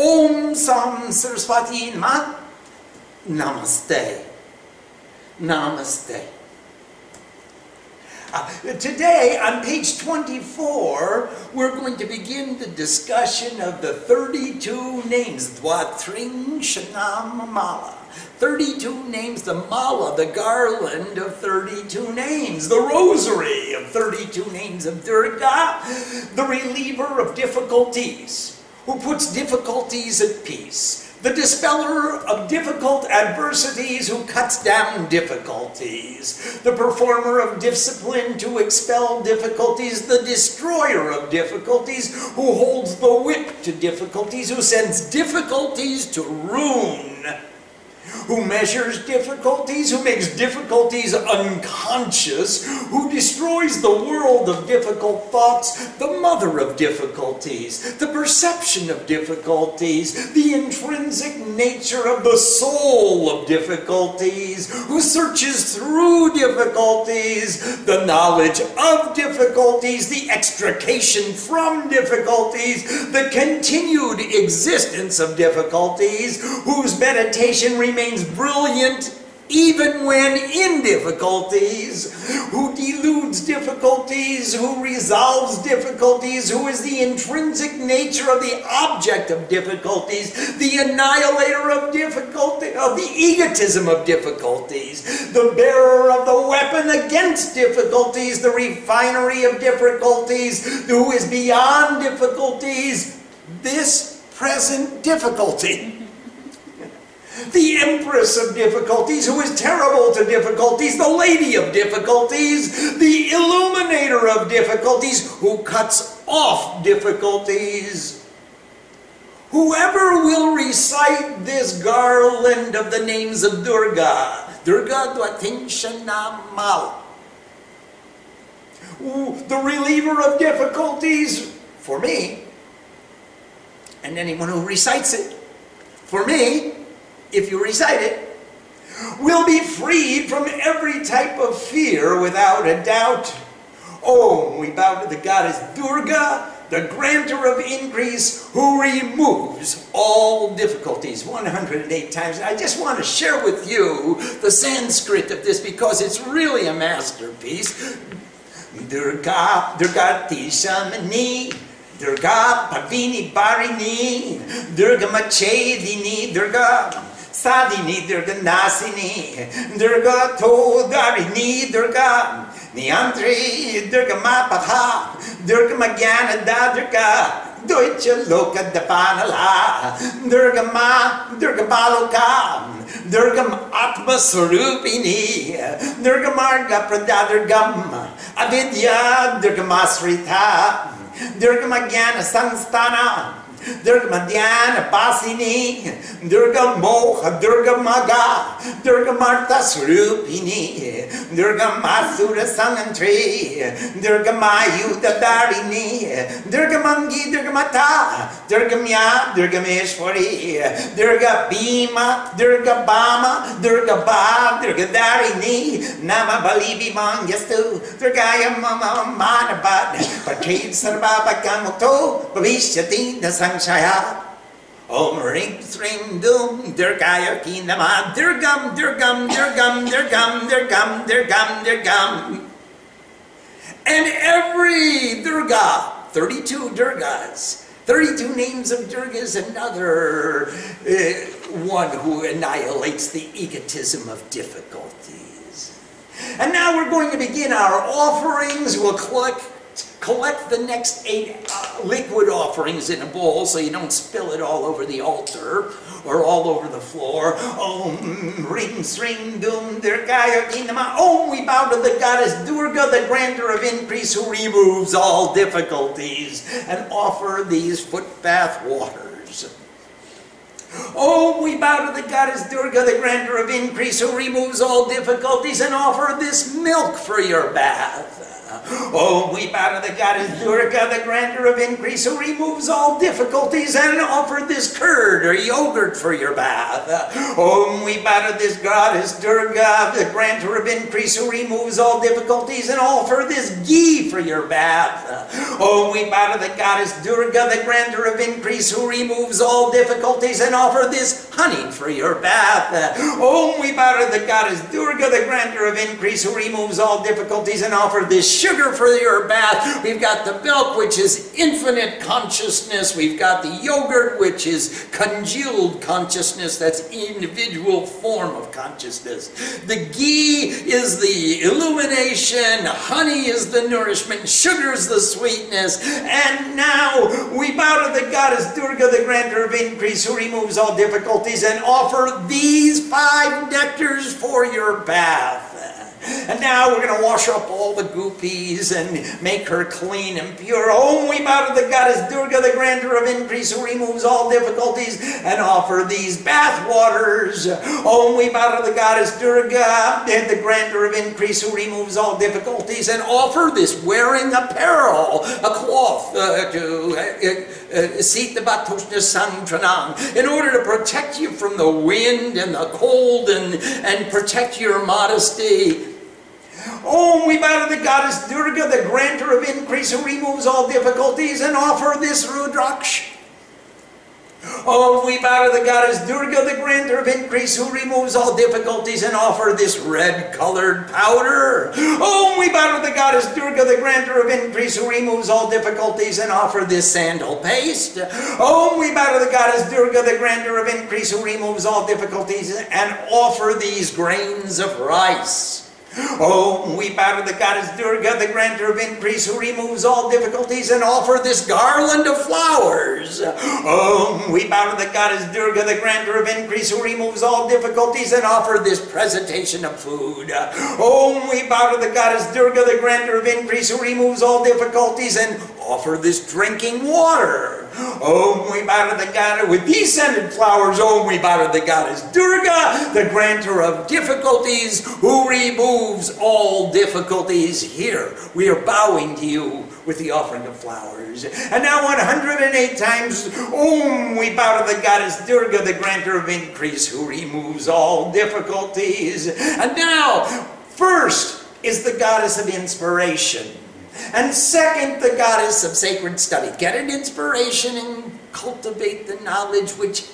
Om Sam Saraswati. Namaste. Namaste. Uh, today, on page 24, we're going to begin the discussion of the 32 names, Dwatring Shanam Mala. 32 names, the mala, the garland of 32 names, the rosary of 32 names of Durga, the reliever of difficulties, who puts difficulties at peace. The dispeller of difficult adversities who cuts down difficulties, the performer of discipline to expel difficulties, the destroyer of difficulties who holds the whip to difficulties, who sends difficulties to ruin who measures difficulties, who makes difficulties unconscious, who destroys the world of difficult thoughts, the mother of difficulties, the perception of difficulties, the intrinsic nature of the soul of difficulties, who searches through difficulties, the knowledge of difficulties, the extrication from difficulties, the continued existence of difficulties, whose meditation remains remains brilliant even when in difficulties, who deludes difficulties, who resolves difficulties, who is the intrinsic nature of the object of difficulties, the annihilator of difficulty, of the egotism of difficulties, the bearer of the weapon against difficulties, the refinery of difficulties, who is beyond difficulties, this present difficulty the Empress of Difficulties, who is terrible to difficulties, the Lady of Difficulties, the Illuminator of Difficulties, who cuts off difficulties. Whoever will recite this garland of the names of Durga, Durga Dwatinshanam the reliever of difficulties, for me, and anyone who recites it, for me, if you recite it, will be freed from every type of fear without a doubt. Oh, we bow to the goddess Durga, the granter of increase, who removes all difficulties 108 times. I just want to share with you the Sanskrit of this because it's really a masterpiece. Durga, Durga Tishamani, Durga Pavini Barini, Durga Machedini, Durga Sadini Durga Nasini Durga Todarini Durga Niantri Durga Mapaha Durga Magyana Da Durga Deutsche Loka Dapanala Durga Ma Durga Baloka Durga Atma Sarupini Durga Marga Pradadurgam Avidya Durga Masrita Durga Magyana Sanstana Durga Madhyana Pasini, Durga Moha, Durga Maga, Durga Martha Srupini, Durga Masura Sangantri, Durga Mayuda Darini, Durga Mangi, Durga Mata, Durga Mya, Durga Meshwari, Durga Bhima, Durga Bama, Durga Ba, Durga Darini, Nama Balibi Mangyastu, Durgaya Mama Manabad, Patrid Sarvaba Gamuto, Bhavishyati, Sang Shaya. Om Ring Sring Dum Durgaya Kinama Durgam Durgam Durgam Durgam Durgam Durgam Durgam And every Durga, 32 Durgas, 32 names of Durgas, another uh, one who annihilates the egotism of difficulties. And now we're going to begin our offerings. We'll collect collect the next eight uh, liquid offerings in a bowl so you don't spill it all over the altar or all over the floor. Om ring sring dum durgaya kinama. Om we bow to the goddess Durga, the grantor of increase who removes all difficulties and offer these footbath waters. Oh, we bow to the goddess Durga, the grantor of increase, who removes all difficulties, and offer this milk for your bath. Oh, we bow to the goddess Durga, the grantor of increase, who removes all difficulties and offer this curd or yogurt for your bath. Oh, we bow to this goddess Durga, the grantor of increase, who removes all difficulties and offer this ghee for your bath. Oh, we bow to the goddess Durga, the grantor of increase, who removes all difficulties and offer this honey for your bath. Oh, we bow to the goddess Durga, the grantor of increase, who removes all difficulties and offer this sugar for your bath. We've got the milk, which is infinite consciousness. We've got the yogurt, which is congealed consciousness. That's individual form of consciousness. The ghee is the illumination. Honey is the nourishment. Sugar is the sweetness. And now we bow to the goddess Durga, the grantor of increase, who removes all difficulties, and offer these five nectars for your bath. And now we're going to wash up all the goopies and make her clean and pure. Oh, we bow to the goddess Durga, the grandeur of increase, who removes all difficulties, and offer these bath waters. Oh, we bow to the goddess Durga, and the grandeur of increase, who removes all difficulties, and offer this wearing apparel, a cloth uh, to uh, uh, seat the Batushna Santranam, in order to protect you from the wind and the cold and, and protect your modesty. Oh, we bow to the goddess Durga, the grantor of increase, who removes all difficulties, and offer this Rudraksh. Oh, we bow to the goddess Durga, the grantor of increase, who removes all difficulties, and offer this red-colored powder. Oh, we bow to the goddess Durga, the grantor of increase, who removes all difficulties, and offer this sandal paste. Oh, we bow to the goddess Durga, the grantor of increase, who removes all difficulties, and offer these grains of rice. Oh, we bow to the goddess Durga, the grantor of increase, who removes all difficulties and offer this garland of flowers. Oh, we bow to the goddess Durga, the grantor of increase, who removes all difficulties and offer this presentation of food. Oh, we bow to the goddess Durga, the grantor of increase, who removes all difficulties and offer this drinking water. Oh, we bow to the goddess with these scented flowers. Oh, we bow to the goddess Durga, the grantor of difficulties, who removes all difficulties. Here, we are bowing to you with the offering of flowers. And now 108 times, Om, we bow to the goddess Durga, the grantor of increase, who removes all difficulties. And now, first is the goddess of inspiration. And second, the goddess of sacred study. Get an inspiration and cultivate the knowledge which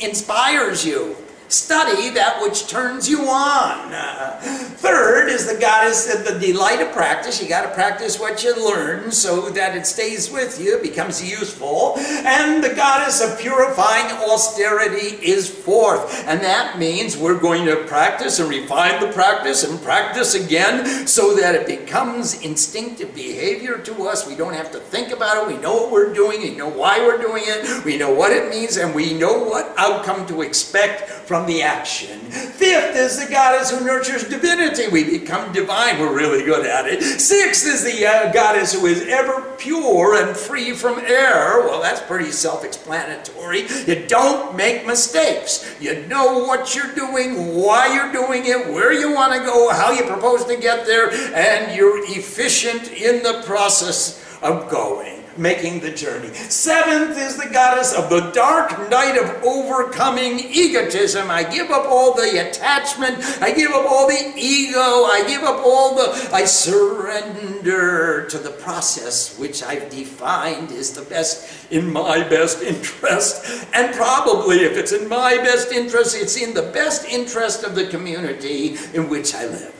inspires you. Study that which turns you on. Uh, third is the goddess of the delight of practice. You got to practice what you learn so that it stays with you, becomes useful. And the goddess of purifying austerity is fourth. And that means we're going to practice and refine the practice and practice again so that it becomes instinctive behavior to us. We don't have to think about it. We know what we're doing. We know why we're doing it. We know what it means and we know what outcome to expect from the action. Fifth is the goddess who nurtures divinity. We become divine. We're really good at it. Sixth is the uh, goddess who is ever pure and free from error. Well, that's pretty self-explanatory. You don't make mistakes. You know what you're doing, why you're doing it, where you want to go, how you propose to get there, and you're efficient in the process of going making the journey. Seventh is the goddess of the dark night of overcoming egotism. I give up all the attachment. I give up all the ego. I give up all the. I surrender to the process which I've defined is the best in my best interest. And probably, if it's in my best interest, it's in the best interest of the community in which I live.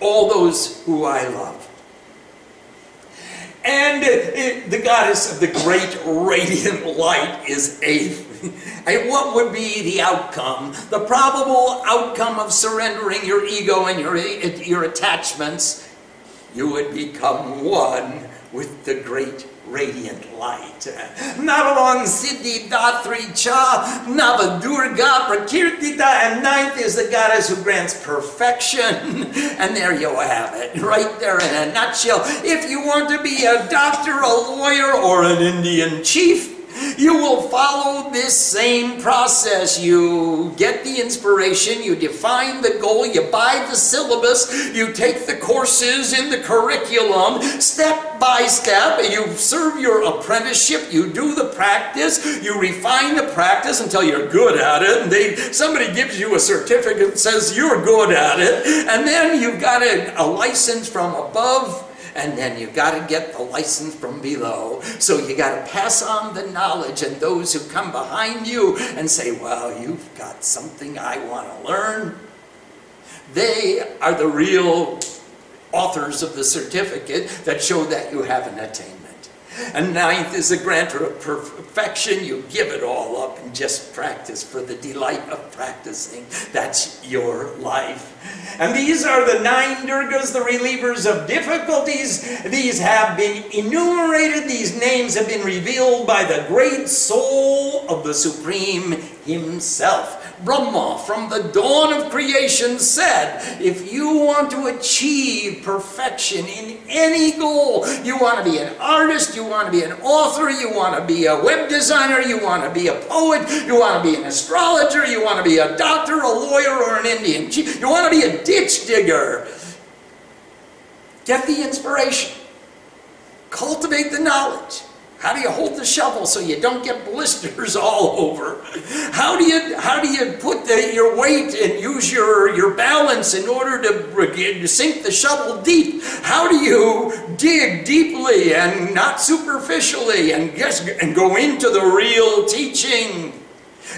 All those who I love and the goddess of the great radiant light is eighth. And what would be the outcome? The probable outcome of surrendering your ego and your, your attachments, you would become one with the great radiant light. Navalong Siddhi Datri Cha, Navadurga Prakirtita, and ninth is the goddess who grants perfection. And there you have it, right there in a nutshell. If you want to be a doctor, a lawyer, or an Indian chief, You will follow this same process. You get the inspiration, you define the goal, you buy the syllabus, you take the courses in the curriculum step by step. You serve your apprenticeship, you do the practice, you refine the practice until you're good at it. And they, somebody gives you a certificate that says you're good at it. And then you've got a, a license from above and then you got to get the license from below. So you got to pass on the knowledge, and those who come behind you and say, Well, you've got something I want to learn, they are the real authors of the certificate that show that you have an attainment. And ninth is a grantor of perfection. You give it all up and just practice for the delight of practicing. That's your life. And these are the nine Durgas, the relievers of difficulties. These have been enumerated. These names have been revealed by the great soul of the Supreme Himself. Brahma, from the dawn of creation, said if you want to achieve perfection in any goal, you want to be an artist, you want to be an author, you want to be a web designer, you want to be a poet, you want to be an astrologer, you want to be a doctor, a lawyer, or an Indian you want to be a ditch digger. Get the inspiration, cultivate the knowledge. How do you hold the shovel so you don't get blisters all over? How do you how do you put the, your weight and use your, your balance in order to sink the shovel deep? How do you dig deeply and not superficially and guess, and go into the real teaching?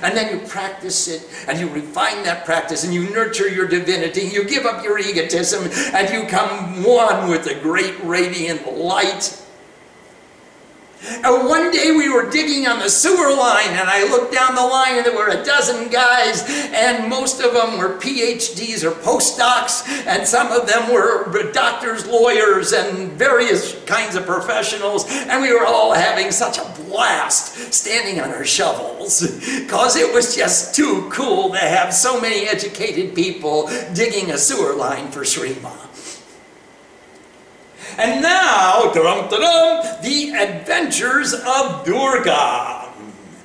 And then you practice it and you refine that practice and you nurture your divinity. You give up your egotism and you come one with the great radiant light and one day we were digging on the sewer line, and I looked down the line, and there were a dozen guys, and most of them were PhDs or postdocs, and some of them were doctors, lawyers, and various kinds of professionals. And we were all having such a blast standing on our shovels because it was just too cool to have so many educated people digging a sewer line for Sri Ma. And now, dum, dum, the adventures of Durga.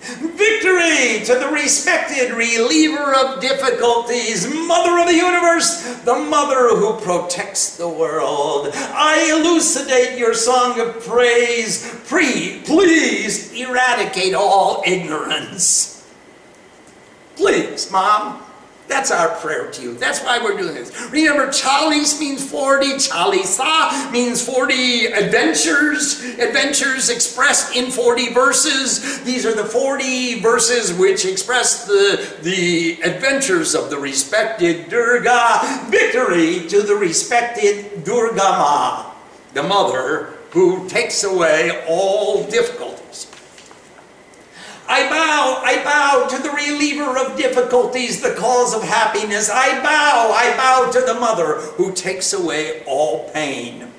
Victory to the respected reliever of difficulties, mother of the universe, the mother who protects the world. I elucidate your song of praise. Pre, please eradicate all ignorance. Please, Mom. That's our prayer to you. That's why we're doing this. Remember, Chalis means 40. Chalisa means 40 adventures. Adventures expressed in 40 verses. These are the 40 verses which express the, the adventures of the respected Durga. Victory to the respected Durga Ma, the mother who takes away all difficulties. I bow, I bow to the reliever of difficulties, the cause of happiness. I bow, I bow to the mother who takes away all pain.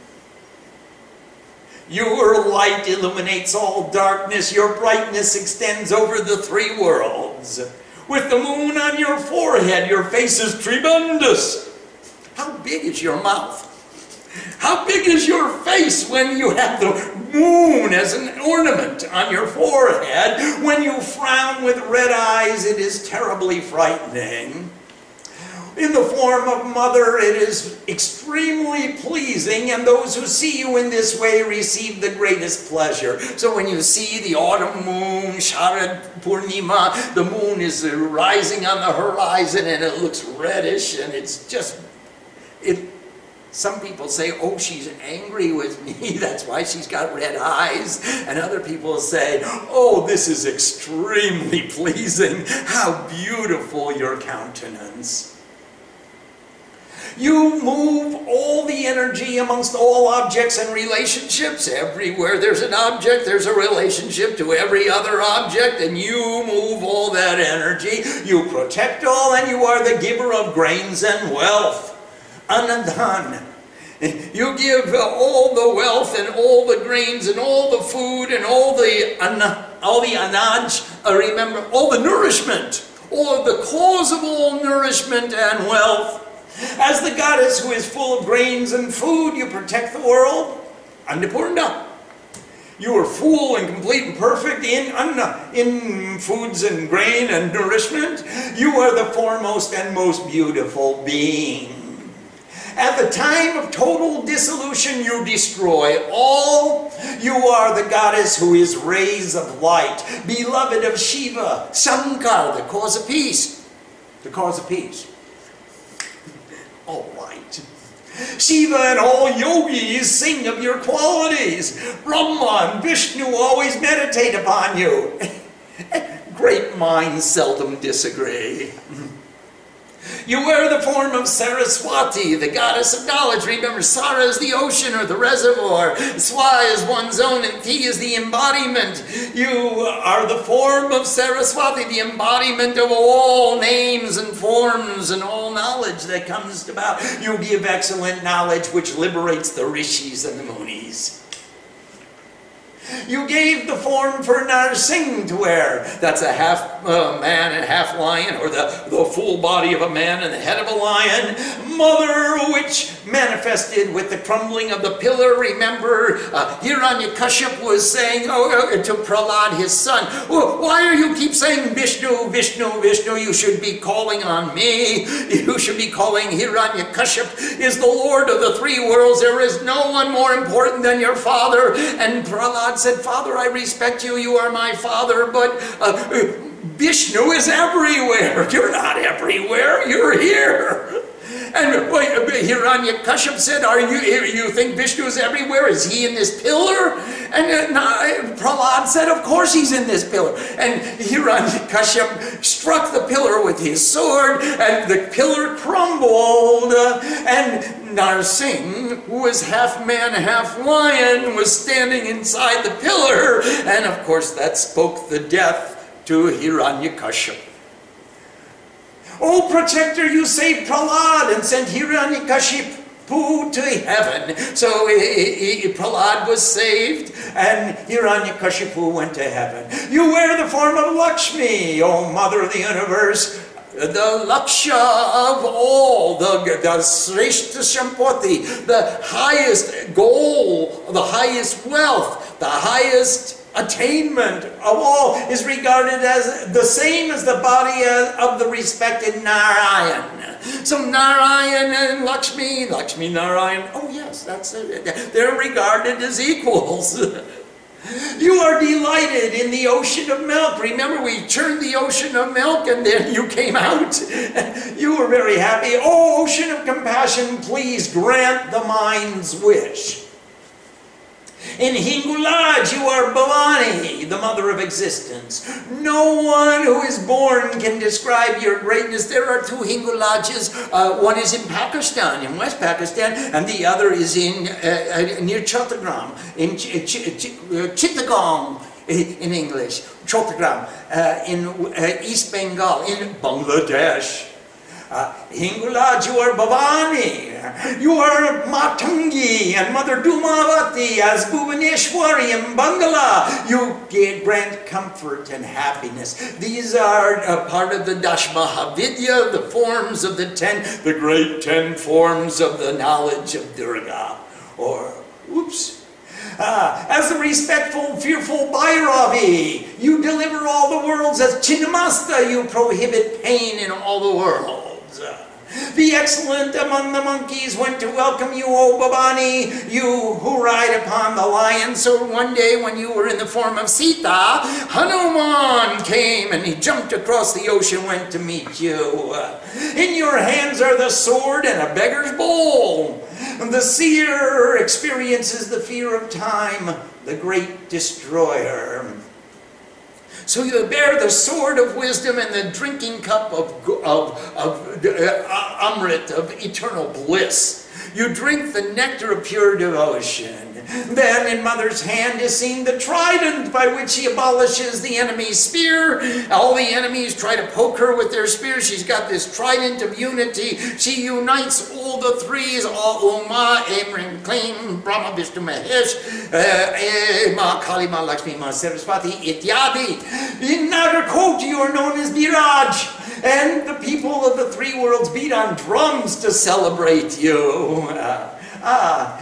Your light illuminates all darkness. Your brightness extends over the three worlds. With the moon on your forehead, your face is tremendous. How big is your mouth? How big is your face when you have the moon as an ornament on your forehead? When you frown with red eyes, it is terribly frightening. In the form of mother, it is extremely pleasing, and those who see you in this way receive the greatest pleasure. So when you see the autumn moon, Sharad Purnima, the moon is rising on the horizon and it looks reddish, and it's just, it some people say, oh, she's angry with me, that's why she's got red eyes. And other people say, oh, this is extremely pleasing. How beautiful your countenance. You move all the energy amongst all objects and relationships. Everywhere there's an object, there's a relationship to every other object, and you move all that energy. You protect all, and you are the giver of grains and wealth. Anandan. You give all the wealth and all the grains and all the food and all the all the anaj, uh, remember, all the nourishment, all the cause of all nourishment and wealth. As the goddess who is full of grains and food, you protect the world. Annapurna. You are full and complete and perfect in, in foods and grain and nourishment. You are the foremost and most beautiful being. At the time of total dissolution, you destroy all. You are the goddess who is rays of light, beloved of Shiva, Shankar, the cause of peace. The cause of peace. All right. Shiva and all yogis sing of your qualities. Brahma and Vishnu always meditate upon you. Great minds seldom disagree. You wear the form of Saraswati, the goddess of knowledge. Remember, Sara is the ocean or the reservoir. Swa is one's own, and Ti is the embodiment. You are the form of Saraswati, the embodiment of all names and forms and all knowledge that comes about. You give excellent knowledge which liberates the rishis and the munis. You gave the form for Narsingh to wear. That's a half uh, man and half lion, or the, the full body of a man and the head of a lion. Mother, which manifested with the crumbling of the pillar. Remember, uh, Hiranyakashipu was saying oh, uh, to Prahlad, his son, well, why are you keep saying Vishnu, Vishnu, Vishnu? You should be calling on me. You should be calling Hiranyakashipu is the Lord of the three worlds. There is no one more important than your father. And Prahlad said, Father, I respect you. You are my father, but uh, Vishnu is everywhere. You're not everywhere. You're here. And Hiranyakashipu said, Are you, you think Vishnu is everywhere? Is he in this pillar? And uh, Prahlad said, Of course he's in this pillar. And Hiranyakashipu struck the pillar with his sword, and the pillar crumbled. And Narsingh, who was half man, half lion, was standing inside the pillar. And of course, that spoke the death to Hiranyakashipu. Oh, protector, you saved Prahlad and sent Hiranyakashipu to heaven. So Prahlad was saved and Hiranyakashipu went to heaven. You wear the form of Lakshmi, O Mother of the Universe. The Laksha of all, the, the Sreshta the highest goal, the highest wealth, the highest attainment of all is regarded as the same as the body of the respected Narayan. So Narayan and Lakshmi, Lakshmi Narayan, oh yes, that's it. They're regarded as equals. You are delighted in the ocean of milk. Remember, we churned the ocean of milk and then you came out. You were very happy. Oh, ocean of compassion, please grant the mind's wish. In Hingulaj, you are Bhavani, the mother of existence. No one who is born can describe your greatness. There are two Hingulajas. Uh, one is in Pakistan, in West Pakistan, and the other is in uh, uh, near Chattogram, in Ch Ch Ch uh, Chittagong in English, Chattogram, uh, in uh, East Bengal, in Bangladesh. Uh, Hingulaj, you are Bhavani. You are Matangi and Mother Dhumavati as Bhuvaneshwari in Bangala. You grant comfort and happiness. These are uh, part of the Dashmahavidya, the forms of the ten, the great ten forms of the knowledge of Durga. Or, oops, uh, as the respectful, fearful Bhairavi, you deliver all the worlds. As Chinnamasta, you prohibit pain in all the world. The excellent among the monkeys went to welcome you, O Bhavani, you who ride upon the lion. So one day when you were in the form of Sita, Hanuman came and he jumped across the ocean, went to meet you. In your hands are the sword and a beggar's bowl. The seer experiences the fear of time, the great destroyer. So you bear the sword of wisdom and the drinking cup of, of, of uh, Amrit, of eternal bliss. You drink the nectar of pure devotion. Then in mother's hand is seen the trident by which she abolishes the enemy's spear. All the enemies try to poke her with their spears. She's got this trident of unity. She unites all the threes, all Uma, Emrim, Klim, Brahma, Vishnu, Mahesh, uh, Ma, Kali, Ma, Lakshmi, Ma, Saraswati, Ityadi. In Nagarkot, you are known as Viraj. And the people of the three worlds beat on drums to celebrate you. Uh, ah,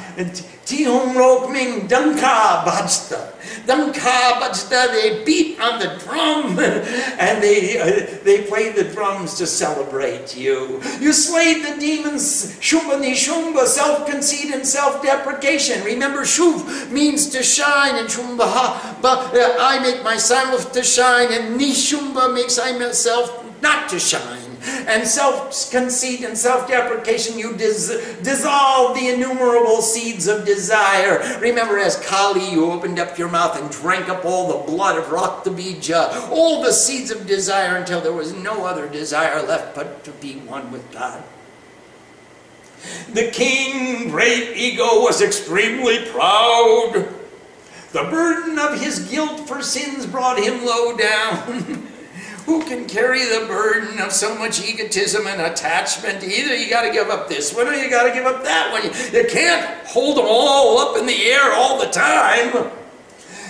Tium Rokming Damka Bajta. Damka Bajta, they beat on the drum and they, uh, they play the drums to celebrate you. You slayed the demons, Shumba Nishumba, self conceit and self deprecation. Remember, Shuv means to shine, and Shumba, but uh, I make myself to shine, and Nishumba makes I myself not to shine and self-conceit and self-deprecation, you dis dissolve the innumerable seeds of desire. Remember, as Kali, you opened up your mouth and drank up all the blood of Raktabija, all the seeds of desire until there was no other desire left but to be one with God. The king, great ego, was extremely proud. The burden of his guilt for sins brought him low down. Who can carry the burden of so much egotism and attachment? Either you got to give up this one or you got to give up that one. You can't hold them all up in the air all the time.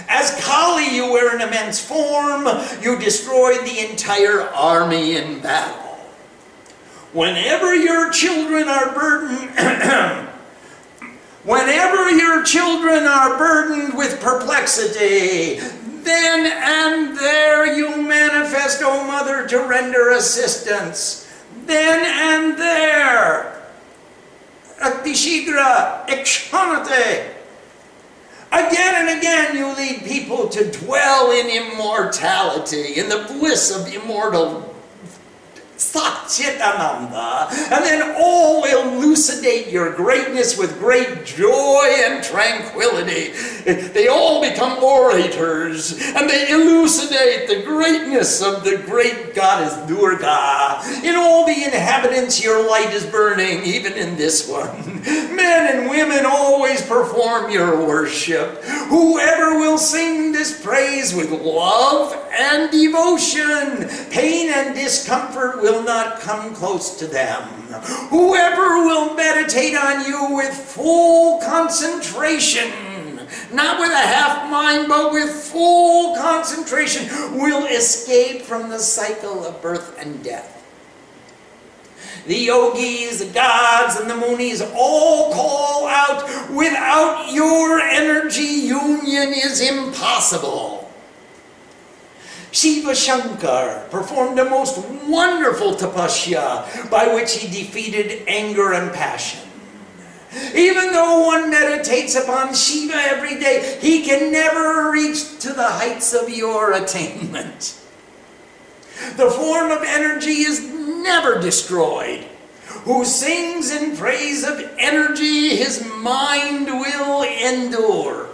As Kali, you were an immense form. You destroyed the entire army in battle. Whenever your children are burdened, whenever your children are burdened with perplexity, then and there you manifest, O Mother, to render assistance. Then and there. Aktishigra, Ikshanate. Again and again you lead people to dwell in immortality, in the bliss of immortal Satchitananda, and then all elucidate your greatness with great joy and tranquility. They all become orators, and they elucidate the greatness of the great goddess Durga. In all inhabitants, your light is burning, even in this one. Men and women always perform your worship. Whoever will sing this praise with love and devotion, pain and discomfort will not come close to them. Whoever will meditate on you with full concentration, not with a half mind, but with full concentration, will escape from the cycle of birth and death. The yogis, the gods, and the munis all call out, without your energy, union is impossible. Shiva Shankar performed a most wonderful tapasya by which he defeated anger and passion. Even though one meditates upon Shiva every day, he can never reach to the heights of your attainment. The form of energy is never destroyed. Who sings in praise of energy, his mind will endure.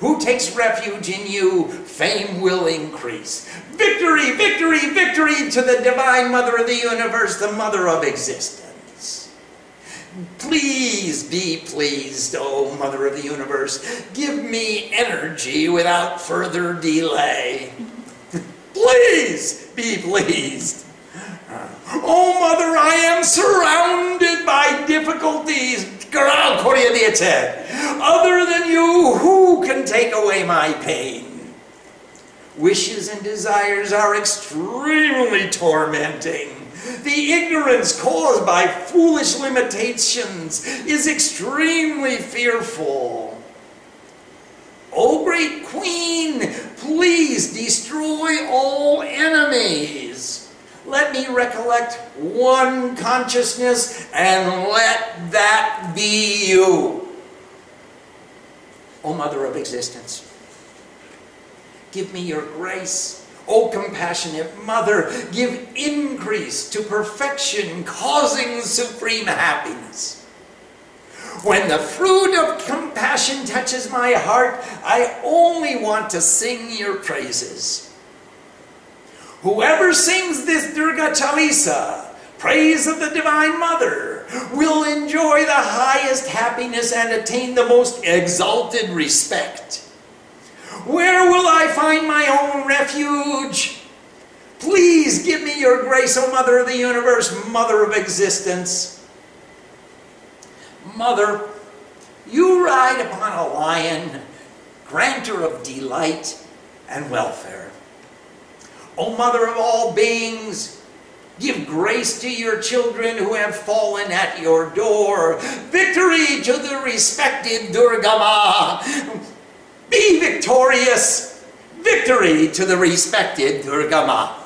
Who takes refuge in you, fame will increase. Victory, victory, victory to the Divine Mother of the Universe, the Mother of Existence. Please be pleased, O Mother of the Universe. Give me energy without further delay. Please be pleased. Oh, Mother, I am surrounded by difficulties. Other than you, who can take away my pain? Wishes and desires are extremely tormenting. The ignorance caused by foolish limitations is extremely fearful. O great queen, please destroy all enemies. Let me recollect one consciousness and let that be you. O Mother of Existence, give me your grace. O compassionate Mother, give increase to perfection, causing supreme happiness. When the fruit of compassion touches my heart, I only want to sing your praises. Whoever sings this Durga Chalisa, praise of the Divine Mother, will enjoy the highest happiness and attain the most exalted respect. Where will I find my own refuge? Please give me your grace, O Mother of the Universe, Mother of Existence. Mother, you ride upon a lion, granter of delight and welfare. O Mother of all beings, Give grace to your children who have fallen at your door. Victory to the respected Durga Ma. Be victorious. Victory to the respected Durga Ma.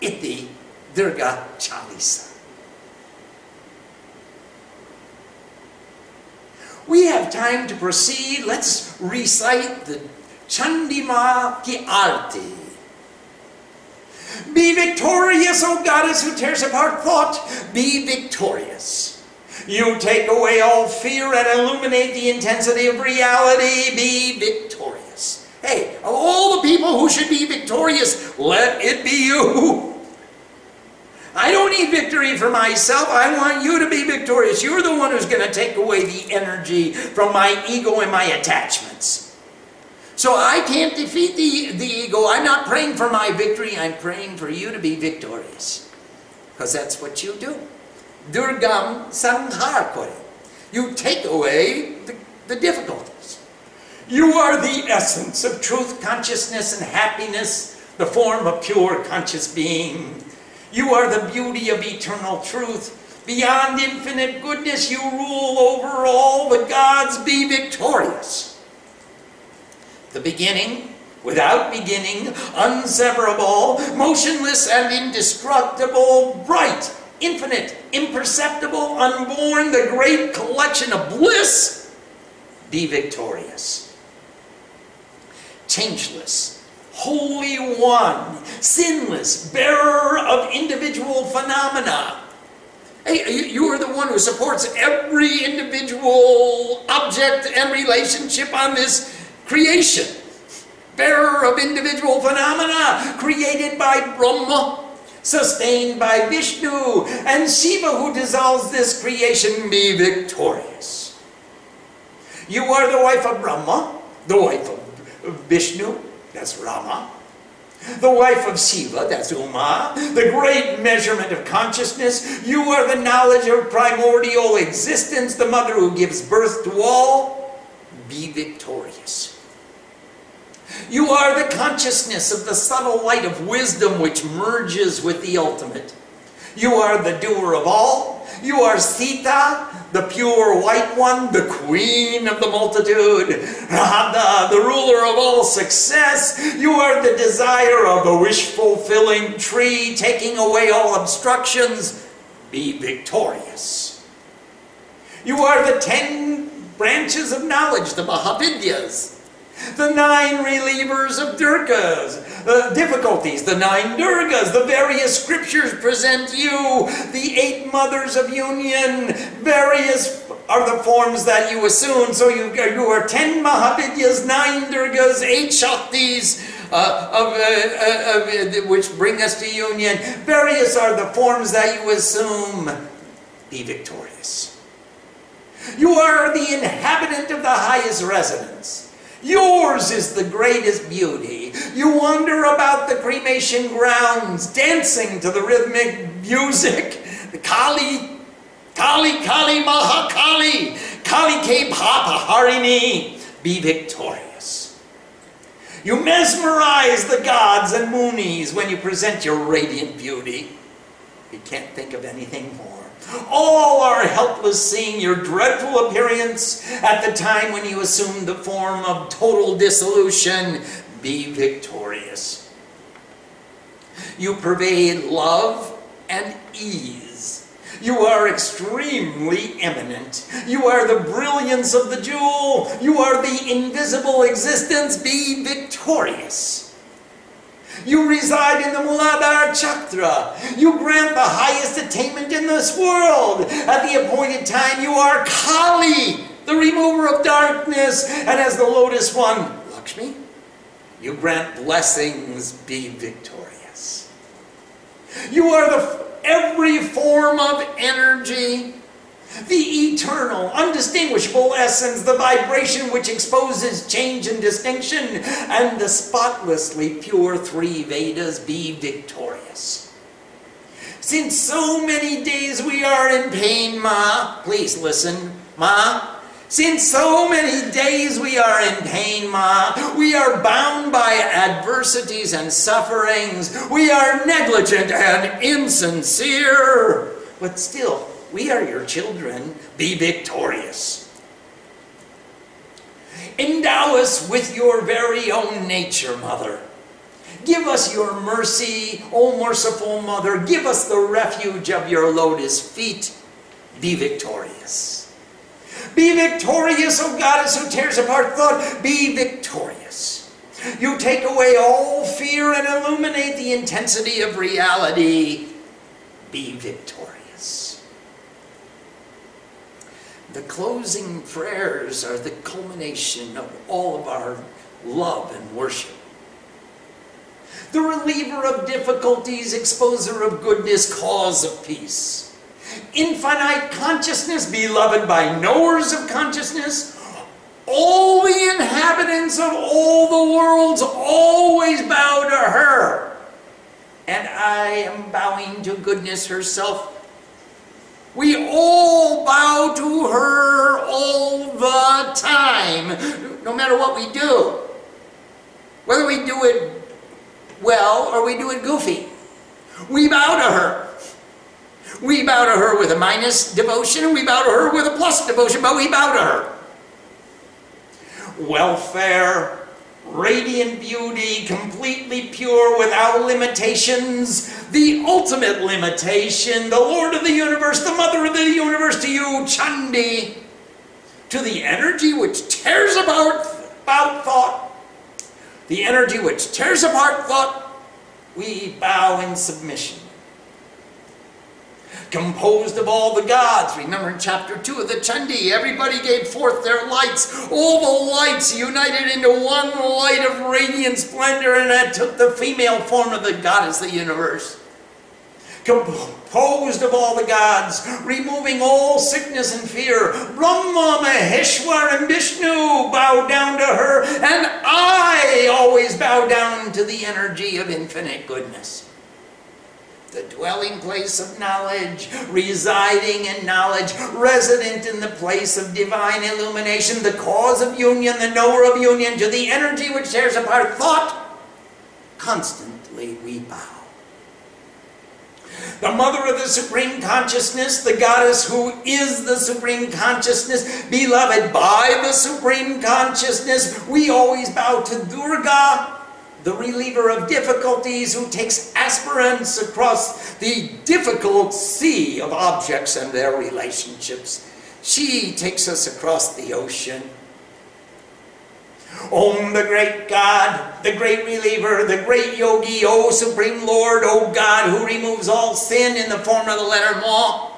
Iti Durga Chalisa. We have time to proceed. Let's recite the Chandima Ki Arti. Be victorious, O goddess who tears apart thought. Be victorious. You take away all fear and illuminate the intensity of reality. Be victorious. Hey, of all the people who should be victorious, let it be you. I don't need victory for myself. I want you to be victorious. You're the one who's going to take away the energy from my ego and my attachments. So I can't defeat the, the ego. I'm not praying for my victory. I'm praying for you to be victorious. Because that's what you do. Durgam sanghar. You take away the, the difficulties. You are the essence of truth, consciousness, and happiness, the form of pure conscious being. You are the beauty of eternal truth. Beyond infinite goodness, you rule over all the gods. Be victorious the beginning, without beginning, unseverable, motionless and indestructible, bright, infinite, imperceptible, unborn, the great collection of bliss, be victorious. Changeless, Holy One, sinless, bearer of individual phenomena. Hey, you are the one who supports every individual object and relationship on this creation, bearer of individual phenomena, created by Brahma, sustained by Vishnu, and Shiva who dissolves this creation be victorious. You are the wife of Brahma, the wife of Vishnu, that's Rama, the wife of Shiva, that's Uma, the great measurement of consciousness. You are the knowledge of primordial existence, the mother who gives birth to all. Be victorious. You are the consciousness of the subtle light of wisdom which merges with the ultimate. You are the doer of all. You are Sita, the pure white one, the queen of the multitude. Radha, the ruler of all success. You are the desire of the wish-fulfilling tree, taking away all obstructions. Be victorious. You are the ten branches of knowledge, the Mahavidyas the nine relievers of Durgas, uh, difficulties, the nine Durgas, the various scriptures present you, the eight mothers of union, various are the forms that you assume. So you, you are ten Mahavidyas, nine Durgas, eight Shaktis, uh, of, uh, uh, which bring us to union. Various are the forms that you assume. Be victorious. You are the inhabitant of the highest residence. Yours is the greatest beauty. You wander about the cremation grounds, dancing to the rhythmic music. The Kali, Kali, Kali, Mahakali, Kali Ke Papa Harini. Be victorious. You mesmerize the gods and munis when you present your radiant beauty. You can't think of anything more. All are helpless seeing your dreadful appearance at the time when you assumed the form of total dissolution. Be victorious. You pervade love and ease. You are extremely eminent. You are the brilliance of the jewel. You are the invisible existence. Be victorious. You reside in the Muladhara Chakra. You grant the highest attainment in this world. At the appointed time, you are Kali, the remover of darkness. And as the lotus one, Lakshmi, you grant blessings, be victorious. You are the every form of energy the eternal, undistinguishable essence, the vibration which exposes change and distinction, and the spotlessly pure three Vedas be victorious. Since so many days we are in pain, Ma, please listen, Ma. Since so many days we are in pain, Ma, we are bound by adversities and sufferings. We are negligent and insincere. But still, we are your children. Be victorious. Endow us with your very own nature, Mother. Give us your mercy, O merciful Mother. Give us the refuge of your lotus feet. Be victorious. Be victorious, O Goddess who tears apart thought. Be victorious. You take away all fear and illuminate the intensity of reality. Be victorious. The closing prayers are the culmination of all of our love and worship. The reliever of difficulties, exposer of goodness, cause of peace. Infinite consciousness, beloved by knowers of consciousness, all the inhabitants of all the worlds always bow to her. And I am bowing to goodness herself we all bow to her all the time, no matter what we do. Whether we do it well or we do it goofy. We bow to her. We bow to her with a minus devotion, we bow to her with a plus devotion, but we bow to her. Welfare, radiant beauty, completely pure, without limitations, the ultimate limitation, the Lord of the universe, the Mother of the universe, to you, Chandi, to the energy which tears apart about thought, the energy which tears apart thought, we bow in submission composed of all the gods. Remember in chapter 2 of the Chandi, everybody gave forth their lights. All the lights united into one light of radiant splendor, and that took the female form of the goddess of the universe. Composed of all the gods, removing all sickness and fear. Brahma, Maheshwar, and Vishnu bow down to her, and I always bow down to the energy of infinite goodness the dwelling place of knowledge, residing in knowledge, resident in the place of divine illumination, the cause of union, the knower of union, to the energy which tears apart thought, constantly we bow. The mother of the supreme consciousness, the goddess who is the supreme consciousness, beloved by the supreme consciousness, we always bow to Durga, the reliever of difficulties who takes aspirants across the difficult sea of objects and their relationships. She takes us across the ocean. Om, the great God, the great reliever, the great yogi, O supreme Lord, O God, who removes all sin in the form of the letter Ma.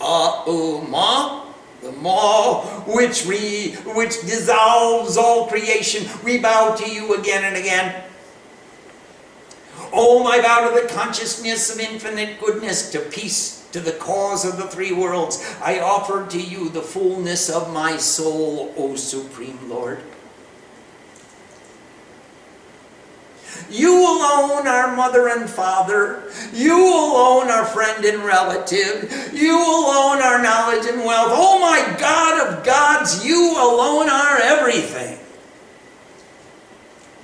Ah, Uh, Ma the maw which, re, which dissolves all creation, we bow to you again and again. Oh, I bow to the consciousness of infinite goodness, to peace, to the cause of the three worlds. I offer to you the fullness of my soul, O Supreme Lord. You alone are mother and father. You alone are friend and relative. You alone are knowledge and wealth. Oh my God of gods, you alone are everything.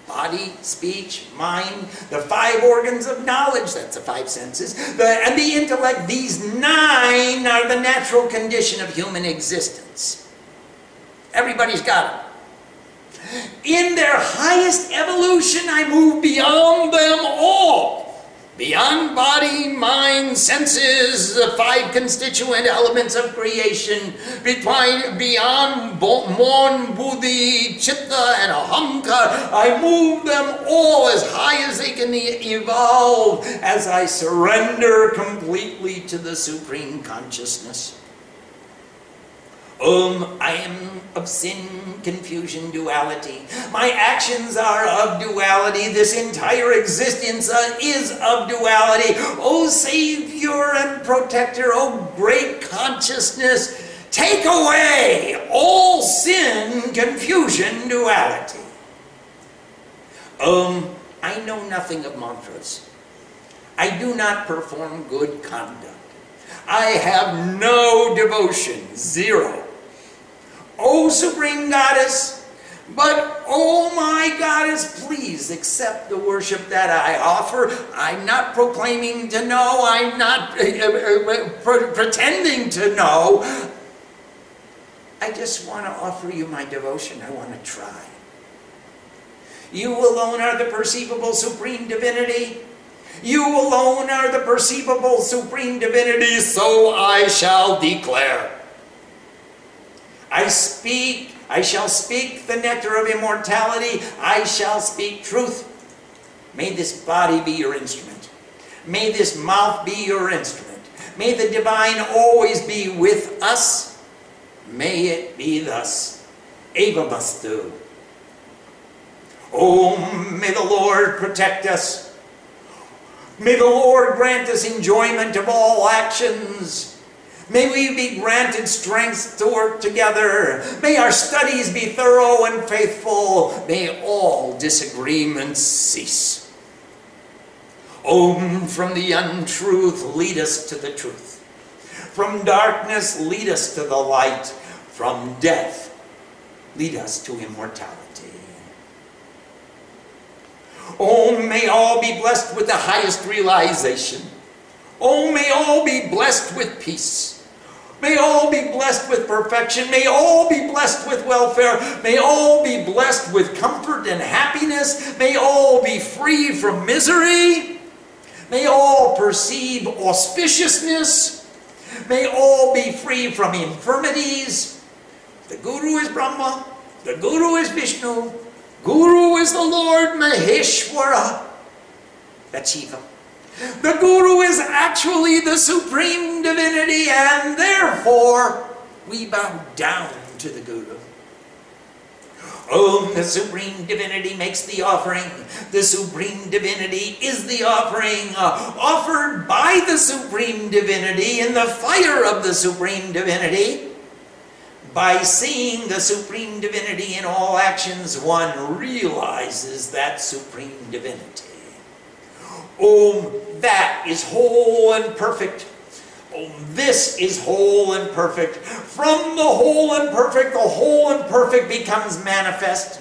Body, speech, mind, the five organs of knowledge, that's the five senses, the, and the intellect, these nine are the natural condition of human existence. Everybody's got them. In their highest evolution, I move beyond them all. Beyond body, mind, senses, the five constituent elements of creation, beyond Mon, Buddhi, Chitta, and Ahamkar, I move them all as high as they can evolve as I surrender completely to the Supreme Consciousness. Um, I am of sin, confusion, duality. My actions are of duality. This entire existence uh, is of duality. Oh, Savior and Protector, oh, great consciousness, take away all sin, confusion, duality. Um, I know nothing of mantras. I do not perform good conduct. I have no devotion, zero. O Supreme Goddess, But oh my Goddess, please accept the worship that I offer. I'm not proclaiming to know, I'm not uh, uh, uh, pretending to know. I just want to offer you my devotion. I want to try. You alone are the perceivable supreme divinity. You alone are the perceivable supreme divinity, so I shall declare. I speak, I shall speak the nectar of immortality, I shall speak truth. May this body be your instrument. May this mouth be your instrument. May the divine always be with us. May it be thus. Do. Oh, may the Lord protect us. May the Lord grant us enjoyment of all actions. May we be granted strength to work together. May our studies be thorough and faithful. May all disagreements cease. Om, from the untruth, lead us to the truth. From darkness, lead us to the light. From death, lead us to immortality. Oh, may all be blessed with the highest realization. Oh, may all be blessed with peace. May all be blessed with perfection. May all be blessed with welfare. May all be blessed with comfort and happiness. May all be free from misery. May all perceive auspiciousness. May all be free from infirmities. The Guru is Brahma. The Guru is Vishnu. Guru is the Lord Maheshwara. That's Shiva. The Guru is actually the supreme divinity, and therefore we bow down to the Guru. Oh, the supreme divinity makes the offering. The supreme divinity is the offering uh, offered by the supreme divinity in the fire of the supreme divinity. By seeing the supreme divinity in all actions, one realizes that supreme divinity. Oh, that is whole and perfect. Oh, this is whole and perfect. From the whole and perfect, the whole and perfect becomes manifest.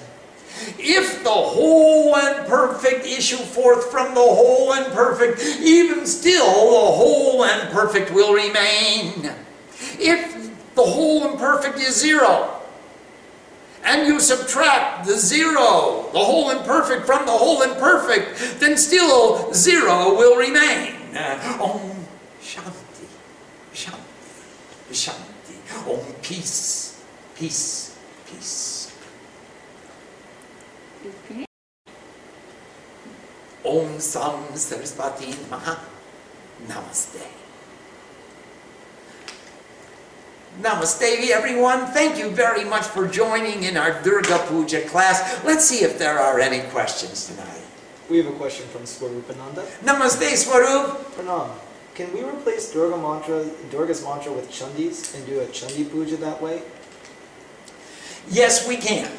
If the whole and perfect issue forth from the whole and perfect, even still the whole and perfect will remain. If the whole and perfect is zero, and you subtract the zero, the whole and perfect from the whole and perfect, then still zero will remain. Uh, om Shanti, Shanti, Shanti. Om peace, peace, peace. Om Sam Saraswati Namaha. Namaste. Namaste, everyone. Thank you very much for joining in our Durga Puja class. Let's see if there are any questions tonight. We have a question from Swarupananda. Namaste, Swarup. Pranam. Can we replace Durga mantra, Durga's mantra with Chandis and do a Chandi Puja that way? Yes, we can.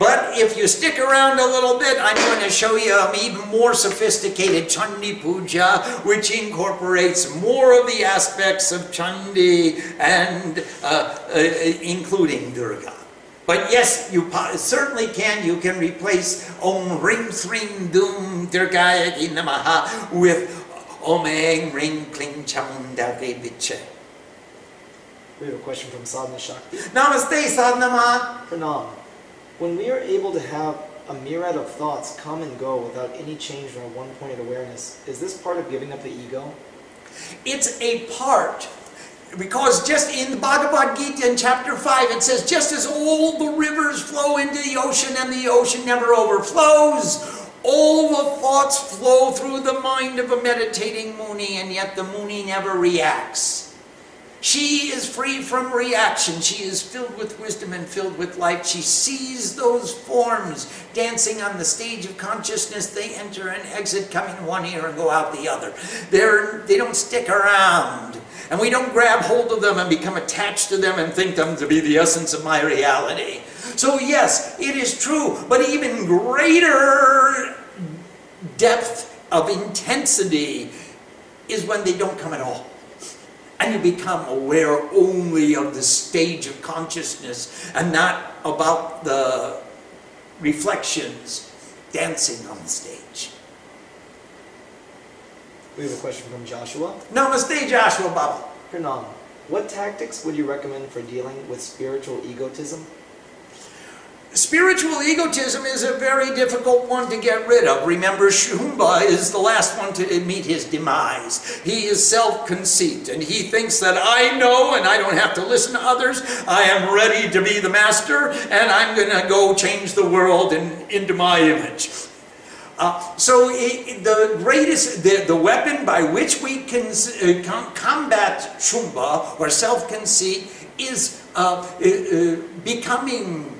But if you stick around a little bit, I'm going to show you an even more sophisticated Chandi Puja, which incorporates more of the aspects of Chandi and uh, uh, including Durga. But yes, you certainly can. You can replace Om Ring Sring Dum Durgaya Namaha with Om Eng Ring Kling Chamunda Viche. We have a question from Sadhana Shakti. Namaste, Sadhana Ma. Pranam. When we are able to have a myriad of thoughts come and go without any change from one point of awareness, is this part of giving up the ego? It's a part. Because just in the Bhagavad Gita in chapter 5, it says, just as all the rivers flow into the ocean and the ocean never overflows, all the thoughts flow through the mind of a meditating Muni, and yet the Muni never reacts. She is free from reaction. She is filled with wisdom and filled with light. She sees those forms dancing on the stage of consciousness. They enter and exit, come in one ear and go out the other. They're, they don't stick around. And we don't grab hold of them and become attached to them and think them to be the essence of my reality. So, yes, it is true, but even greater depth of intensity is when they don't come at all and you become aware only of the stage of consciousness and not about the reflections dancing on the stage. We have a question from Joshua. Namaste, Joshua Baba. Pranam, what tactics would you recommend for dealing with spiritual egotism? Spiritual egotism is a very difficult one to get rid of. Remember, Shumba is the last one to meet his demise. He is self conceit, and he thinks that I know and I don't have to listen to others. I am ready to be the master, and I'm going to go change the world in, into my image. Uh, so the greatest, the, the weapon by which we can uh, combat shumba or self-conceit is uh, uh becoming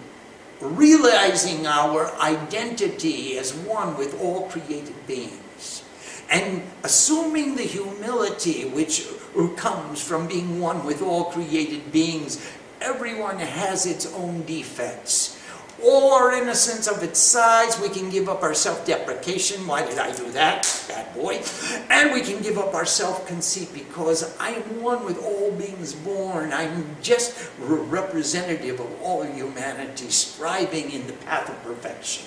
realizing our identity as one with all created beings and assuming the humility which comes from being one with all created beings. Everyone has its own defects all our innocence of its size. We can give up our self-deprecation. Why did I do that? Bad boy. And we can give up our self-conceit because I am one with all beings born. I'm just representative of all humanity striving in the path of perfection.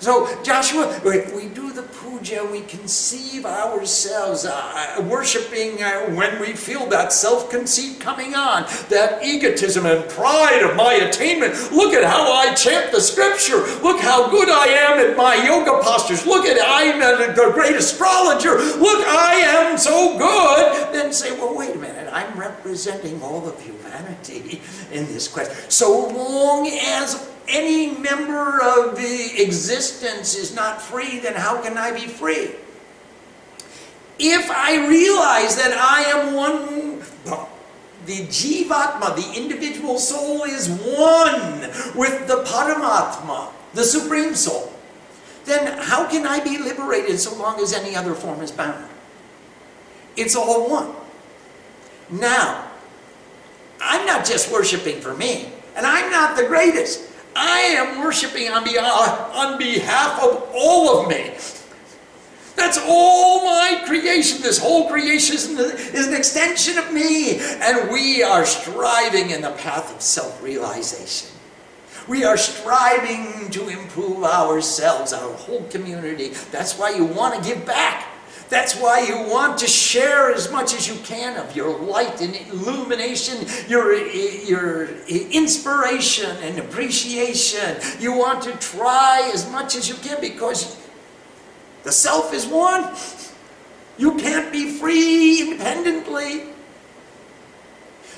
So, Joshua, if we do the puja, we conceive ourselves uh, worshiping uh, when we feel that self conceit coming on, that egotism and pride of my attainment. Look at how I chant the scripture. Look how good I am at my yoga postures. Look at I'm the great astrologer. Look, I am so good. Then say, well, wait a minute. I'm representing all of humanity in this quest. So long as any member of the existence is not free, then how can I be free? If I realize that I am one, the Jivatma, the individual soul, is one with the Paramatma, the Supreme Soul, then how can I be liberated so long as any other form is bound? It's all one. Now, I'm not just worshiping for me, and I'm not the greatest. I am worshiping on behalf, uh, on behalf of all of me. That's all my creation. This whole creation is an extension of me. And we are striving in the path of self realization. We are striving to improve ourselves, our whole community. That's why you want to give back. That's why you want to share as much as you can of your light and illumination, your, your inspiration and appreciation. You want to try as much as you can because the self is one. You can't be free independently.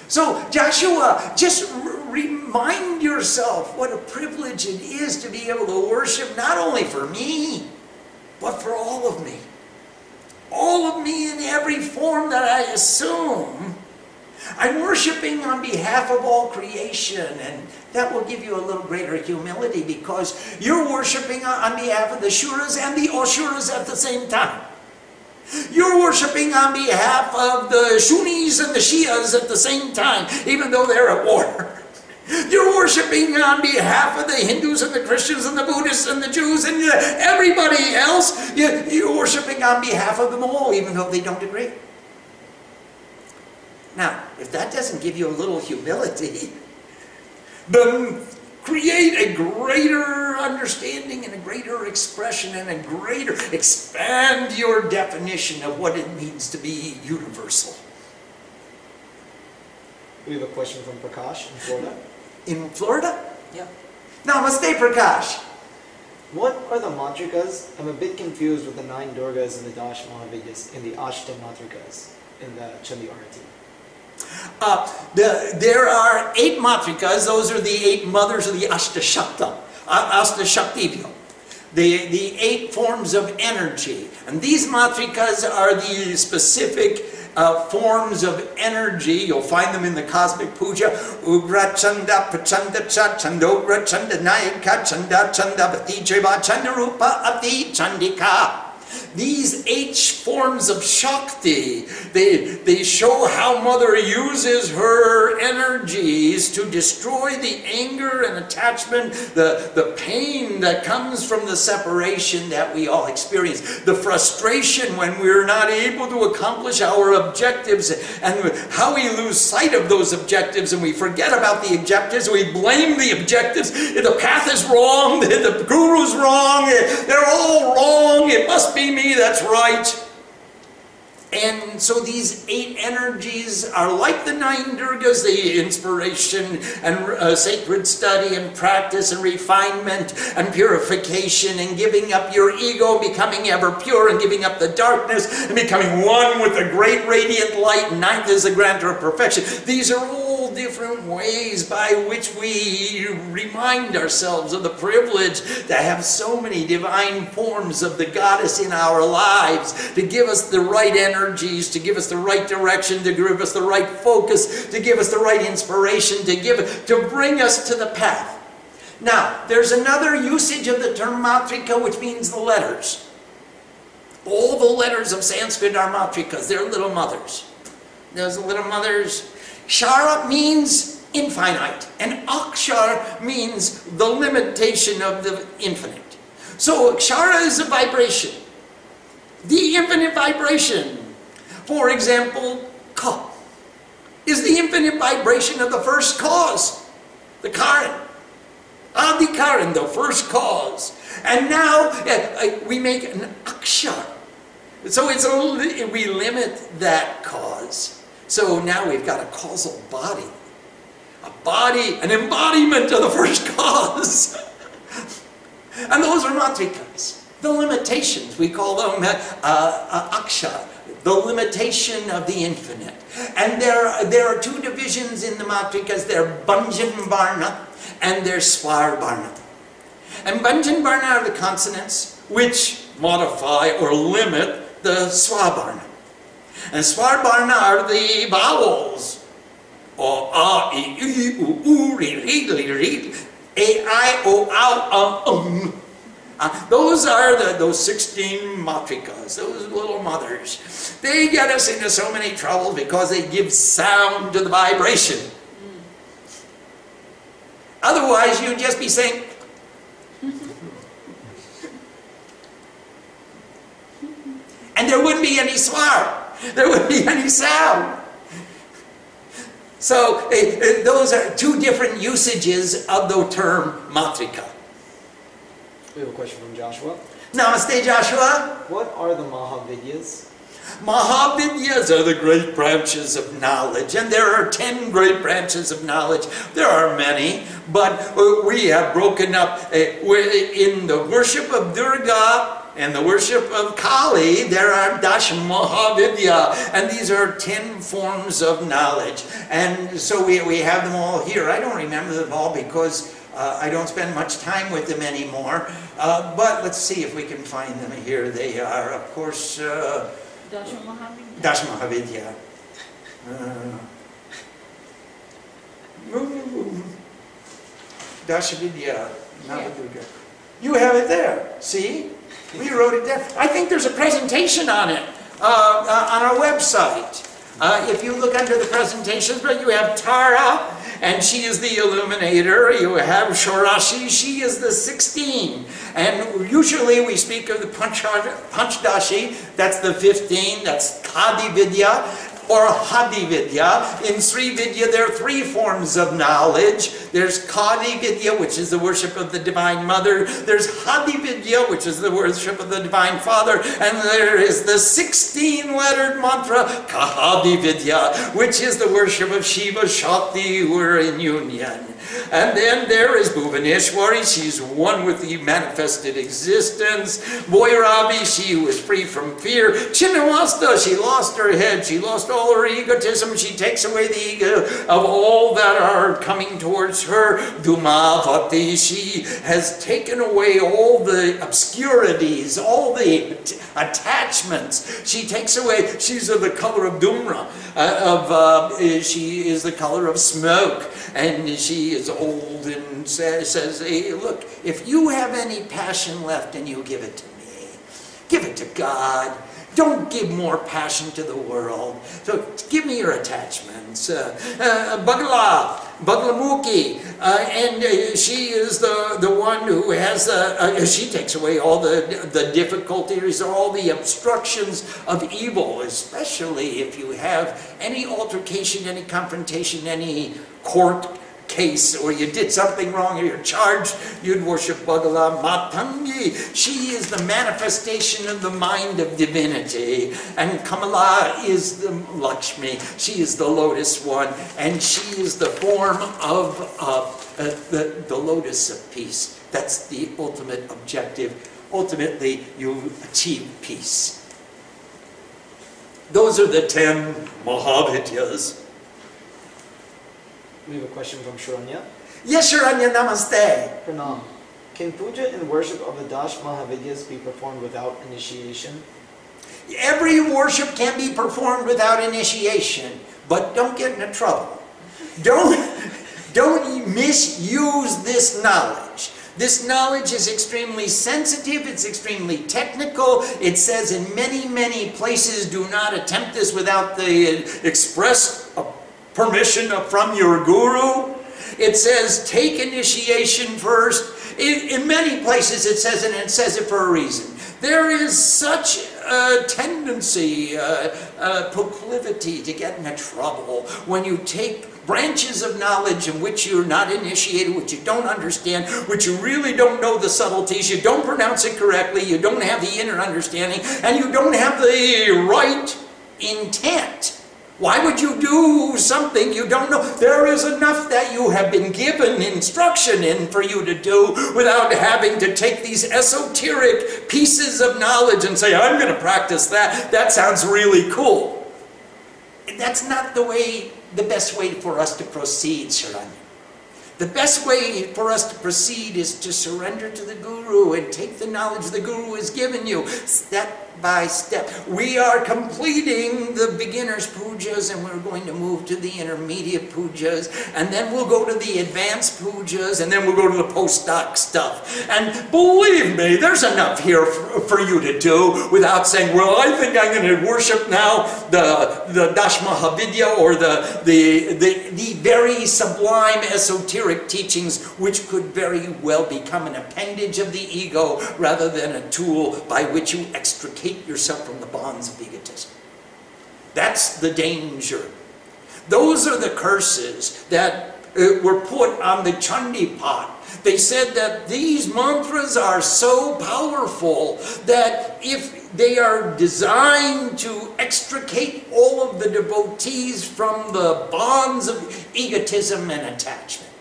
So, Joshua, just remind yourself what a privilege it is to be able to worship not only for me, but for all of me all of me in every form that I assume. I'm worshiping on behalf of all creation, and that will give you a little greater humility because you're worshiping on behalf of the Shuras and the Ashuras at the same time. You're worshiping on behalf of the Shunis and the Shias at the same time, even though they're at war. You're worshiping on behalf of the Hindus and the Christians and the Buddhists and the Jews and everybody else. You're worshiping on behalf of them all, even though they don't agree. Now, if that doesn't give you a little humility, then create a greater understanding and a greater expression and a greater, expand your definition of what it means to be universal. We have a question from Prakash in Florida in Florida? Yeah. Namaste, Prakash. What are the matrikas? I'm a bit confused with the nine Durgas and the Dash Mahavidyas, in the Ashta Matrikas, in the Chandi Arati. Uh, the, there are eight matrikas. Those are the eight mothers of the Ashtashakta, uh, Ashtashaktivya. The, the eight forms of energy. And these matrikas are the specific uh, forms of energy. You'll find them in the cosmic puja. Ugra Chanda Pachanda Cha Chandogra Chanda Nayaka Chanda Chanda Bati Chanda Rupa Ati Chandika. These eight forms of Shakti, they, they show how Mother uses her energies to destroy the anger and attachment, the, the pain that comes from the separation that we all experience, the frustration when we're not able to accomplish our objectives, and how we lose sight of those objectives and we forget about the objectives, we blame the objectives. The path is wrong, the, the guru's wrong, they're all wrong, it must be me that's right. And so these eight energies are like the nine Durgas, the inspiration and uh, sacred study and practice and refinement and purification and giving up your ego, becoming ever pure and giving up the darkness and becoming one with the great radiant light. Ninth is the grandeur of perfection. These are all different ways by which we remind ourselves of the privilege to have so many divine forms of the goddess in our lives, to give us the right energies, to give us the right direction, to give us the right focus, to give us the right inspiration, to give to bring us to the path. Now, there's another usage of the term matrika, which means the letters. All the letters of Sanskrit are matrikas. They're little mothers. Those little mothers. Shara means infinite, and akshar means the limitation of the infinite. So akshara is a vibration, the infinite vibration. For example, ka is the infinite vibration of the first cause, the Karan. Adi Karan, the first cause. And now uh, we make an akshar. So it's a, we limit that cause. So now we've got a causal body. A body, an embodiment of the first cause. and those are matrikas. The limitations, we call them uh, uh, aksha, the limitation of the infinite. And there, there are two divisions in the matrikas. They're Bhanjan Varna and they're Swar Varna. And Bhanjan Varna are the consonants which modify or limit the Swar Varna. And Svarbarna are the vowels. O, a, i, u, u, u, ri, ri, li, ri, a, i, o, um, um. Uh, those are the, those 16 matrikas, those little mothers. They get us into so many troubles because they give sound to the vibration. Otherwise, you'd just be saying, and there wouldn't be any swar. There wouldn't be any sound. So uh, those are two different usages of the term matrika. We have a question from Joshua. Namaste, Joshua. What are the Mahavidyas? Mahavidyas are the great branches of knowledge, and there are ten great branches of knowledge. There are many, but uh, we have broken up uh, in the worship of Durga and the worship of Kali, there are Dash Mahavidya, and these are ten forms of knowledge. And so we, we have them all here. I don't remember them all because uh, I don't spend much time with them anymore. Uh, but let's see if we can find them here. They are, of course, uh, Dash Mahavidya. Dash Mahavidya. Uh, Dashavidya, Navadurga. You have it there, see? We wrote it down. I think there's a presentation on it uh, uh, on our website. Uh, if you look under the presentations, but you have Tara, and she is the illuminator. You have Shorashi, she is the 16. And usually we speak of the Panchdashi, that's the 15, that's Kadi Vidya or Hadi Vidya. In Sri Vidya, there are three forms of knowledge. There's Kadi Vidya, which is the worship of the Divine Mother. There's Hadi Vidya, which is the worship of the Divine Father. And there is the 16 lettered mantra, Kahadi Vidya, which is the worship of Shiva Shakti, who are in union. And then there is Bhuvaneshwari, she's one with the manifested existence. Bhairavi, she is free from fear. Chinnamasta, she lost her head, she lost all her egotism, she takes away the ego of all that are coming towards her. Dhumavati, she has taken away all the obscurities, all the attachments. She takes away, she's of the color of Dhumra, uh, of, uh, she is the color of smoke, and she is old and says, says hey, look, if you have any passion left and you give it to me, give it to God. Don't give more passion to the world. So give me your attachments. Uh, uh, Bagla, Baglamuki, uh, and uh, she is the, the one who has, uh, uh, she takes away all the, the difficulties, all the obstructions of evil, especially if you have any altercation, any confrontation, any court case or you did something wrong or you're charged, you'd worship Bagala Matangi. She is the manifestation of the mind of divinity. And Kamala is the Lakshmi. She is the lotus one. And she is the form of uh, uh, the, the lotus of peace. That's the ultimate objective. Ultimately, you achieve peace. Those are the ten Mahavidyas. We have a question from Sharanya. Yes, Sharanya, namaste. Pranam. Can puja and worship of the Dash Mahavidyas be performed without initiation? Every worship can be performed without initiation, but don't get into trouble. Don't, don't misuse this knowledge. This knowledge is extremely sensitive, it's extremely technical. It says in many, many places, do not attempt this without the express permission from your guru. It says take initiation first. In, in, many places it says it, and it says it for a reason. There is such a tendency, uh, uh, proclivity to get into trouble when you take branches of knowledge in which you're not initiated, which you don't understand, which you really don't know the subtleties, you don't pronounce it correctly, you don't have the inner understanding, and you don't have the right intent. Why would you do something you don't know? There is enough that you have been given instruction in for you to do without having to take these esoteric pieces of knowledge and say, I'm going to practice that. That sounds really cool. That's not the way, the best way for us to proceed, Sharanya. The best way for us to proceed is to surrender to the Guru and take the knowledge the Guru has given you step by step. We are completing the beginner's pujas and we're going to move to the intermediate pujas and then we'll go to the advanced pujas and then we'll go to the postdoc stuff. And believe me, there's enough here for, for you to do without saying, well, I think I'm going to worship now the, the Dashmahavidya or the, the, the, the very sublime esoteric teachings which could very well become an appendage of the ego rather than a tool by which you extricate extricate yourself from the bonds of egotism. That's the danger. Those are the curses that uh, were put on the Chandi Path. They said that these mantras are so powerful that if they are designed to extricate all of the devotees from the bonds of egotism and attachment.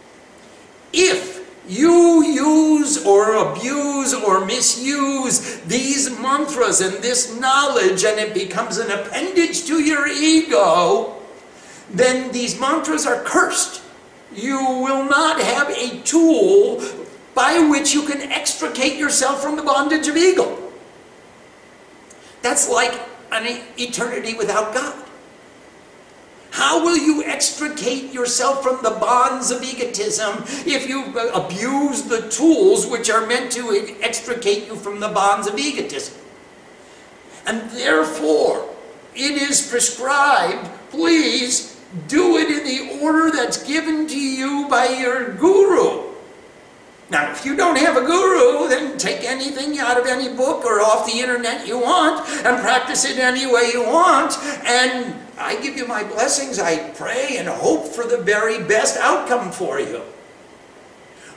If you use or abuse or misuse these mantras and this knowledge and it becomes an appendage to your ego, then these mantras are cursed. You will not have a tool by which you can extricate yourself from the bondage of ego. That's like an eternity without God. How will you extricate yourself from the bonds of egotism if you abuse the tools which are meant to extricate you from the bonds of egotism? And therefore, it is prescribed, please do it in the order that's given to you by your guru. Now, if you don't have a guru, then take anything out of any book or off the internet you want and practice it any way you want. And I give you my blessings. I pray and hope for the very best outcome for you.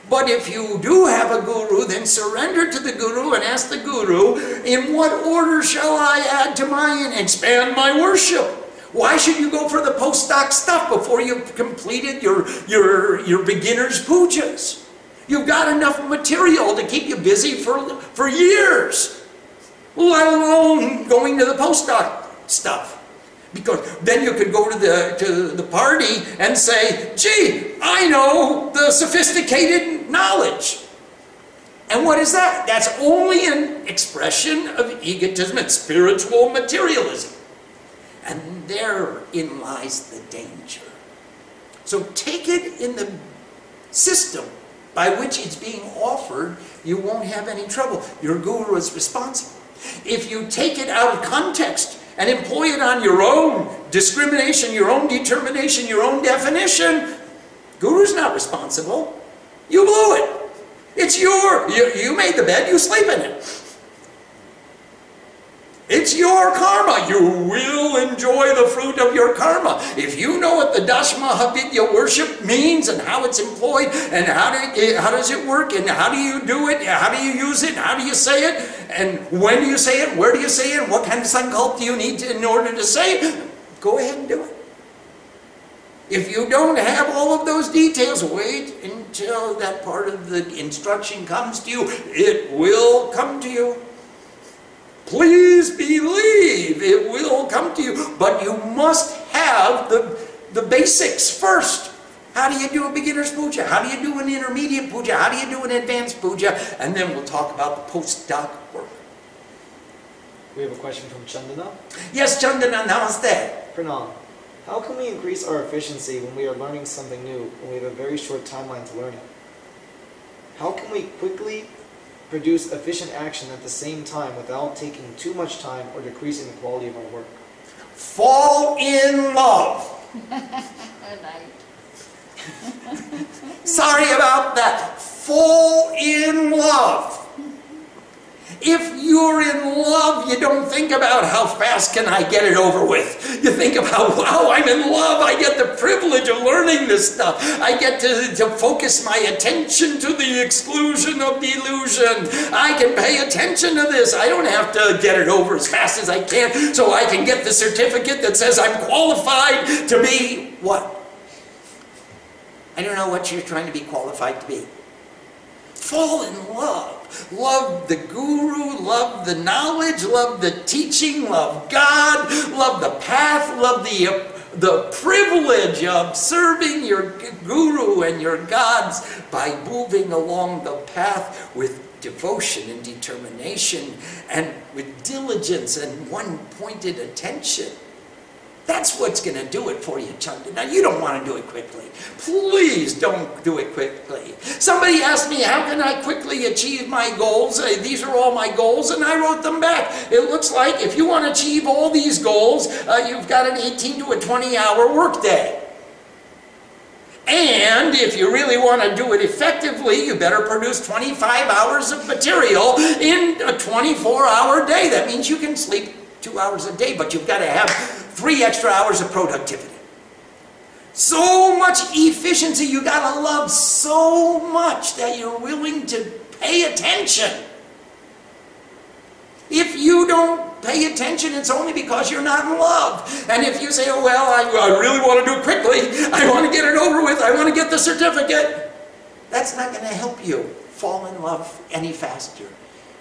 But if you do have a guru, then surrender to the guru and ask the guru, in what order shall I add to my and expand my worship? Why should you go for the postdoc stuff before you've completed your, your, your beginner's pujas? You've got enough material to keep you busy for, for years, let alone going to the postdoc stuff. Because then you could go to the, to the party and say, gee, I know the sophisticated knowledge. And what is that? That's only an expression of egotism and spiritual materialism. And therein lies the danger. So take it in the system by which it's being offered, you won't have any trouble. Your guru is responsible. If you take it out of context and employ it on your own discrimination, your own determination, your own definition, Guru's not responsible. You blew it. It's your, you, you made the bed, you sleep in it. It's your karma. You will enjoy the fruit of your karma. If you know what the Dashmahavidya worship means and how it's employed and how, do, how does it work and how do you do it, how do you use it, how do you say it, and when do you say it, where do you say it, what kind of sankalp do you need to, in order to say it, go ahead and do it. If you don't have all of those details, wait until that part of the instruction comes to you. It will come to you. Please believe it will come to you. But you must have the, the basics first. How do you do a beginner's puja? How do you do an intermediate puja? How do you do an advanced puja? And then we'll talk about the postdoc work. We have a question from Chandana. Yes, Chandana, namaste. Pranam. How can we increase our efficiency when we are learning something new and we have a very short timeline to learn it? How can we quickly produce efficient action at the same time without taking too much time or decreasing the quality of our work? Fall in love. Sorry about that. Fall in love. If you're in love, you don't think about how fast can I get it over with. You think about, wow, I'm in love. I get the privilege of learning this stuff. I get to, to focus my attention to the exclusion of delusion. I can pay attention to this. I don't have to get it over as fast as I can so I can get the certificate that says I'm qualified to be what? I don't know what you're trying to be qualified to be. Fall in love love the guru, love the knowledge, love the teaching, love God, love the path, love the the privilege of serving your guru and your gods by moving along the path with devotion and determination and with diligence and one pointed attention. That's what's going to do it for you, Chanda. Now, you don't want to do it quickly. Please don't do it quickly. Somebody asked me, how can I quickly achieve my goals? Uh, these are all my goals, and I wrote them back. It looks like if you want to achieve all these goals, uh, you've got an 18 to a 20 hour workday. And if you really want to do it effectively, you better produce 25 hours of material in a 24 hour day. That means you can sleep two hours a day, but you've got to have three extra hours of productivity. So much efficiency, you got to love so much that you're willing to pay attention. If you don't pay attention, it's only because you're not in love. And if you say, oh, well, I, I really want to do it quickly, I want to get it over with, I want to get the certificate, that's not going to help you fall in love any faster.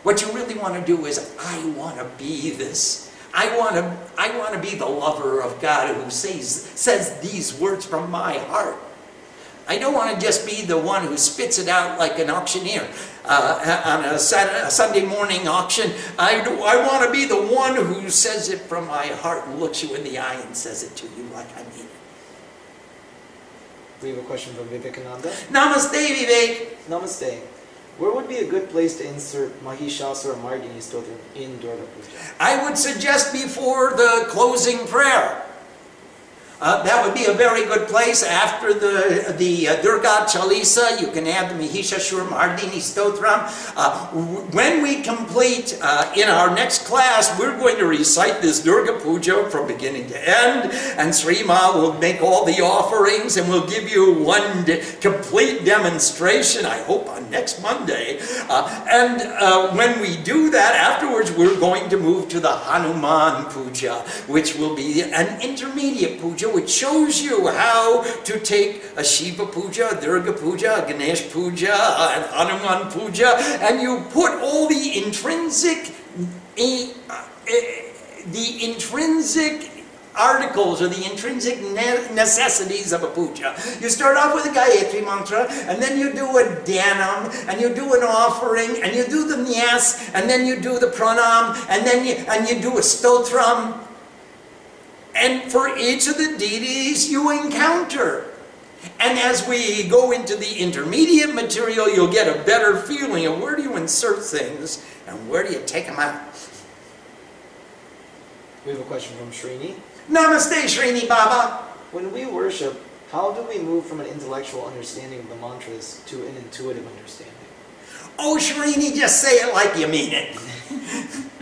What you really want to do is, I want to be this I want to, I want to be the lover of God who says, says these words from my heart. I don't want to just be the one who spits it out like an auctioneer uh, on a, Saturday, a, Sunday morning auction. I, do, I want to be the one who says it from my heart and looks you in the eye and says it to you like I mean it. We have a question from Vivekananda. Namaste, Vivek. Namaste. Where would be a good place to insert Mahishasura Mardini Stotram in Durga Puja? I would suggest before the closing prayer. Uh, that would be a very good place. After the, the uh, Durga Chalisa, you can add the Mahishasura Mardini Stotram. Uh, when we complete uh, in our next class, we're going to recite this Durga Puja from beginning to end, and Sri Ma will make all the offerings and we'll give you one complete demonstration, I hope, on next Monday. Uh, and uh, when we do that, afterwards, we're going to move to the Hanuman Puja, which will be an intermediate puja which shows you how to take a Shiva puja, a Durga puja, a Ganesh puja, and Hanuman puja, and you put all the intrinsic, eh, the intrinsic articles or the intrinsic necessities of a puja. You start off with a Gayatri mantra, and then you do a dhyanam, and you do an offering, and you do the nyas, and then you do the pranam, and then you, and you do a stotram, and for each of the deities you encounter. And as we go into the intermediate material, you'll get a better feeling of where do you insert things and where do you take them out. We have a question from Srini. Namaste, Srini Baba. When we worship, how do we move from an intellectual understanding of the mantras to an intuitive understanding? Oh, Srini, just say it like you mean it.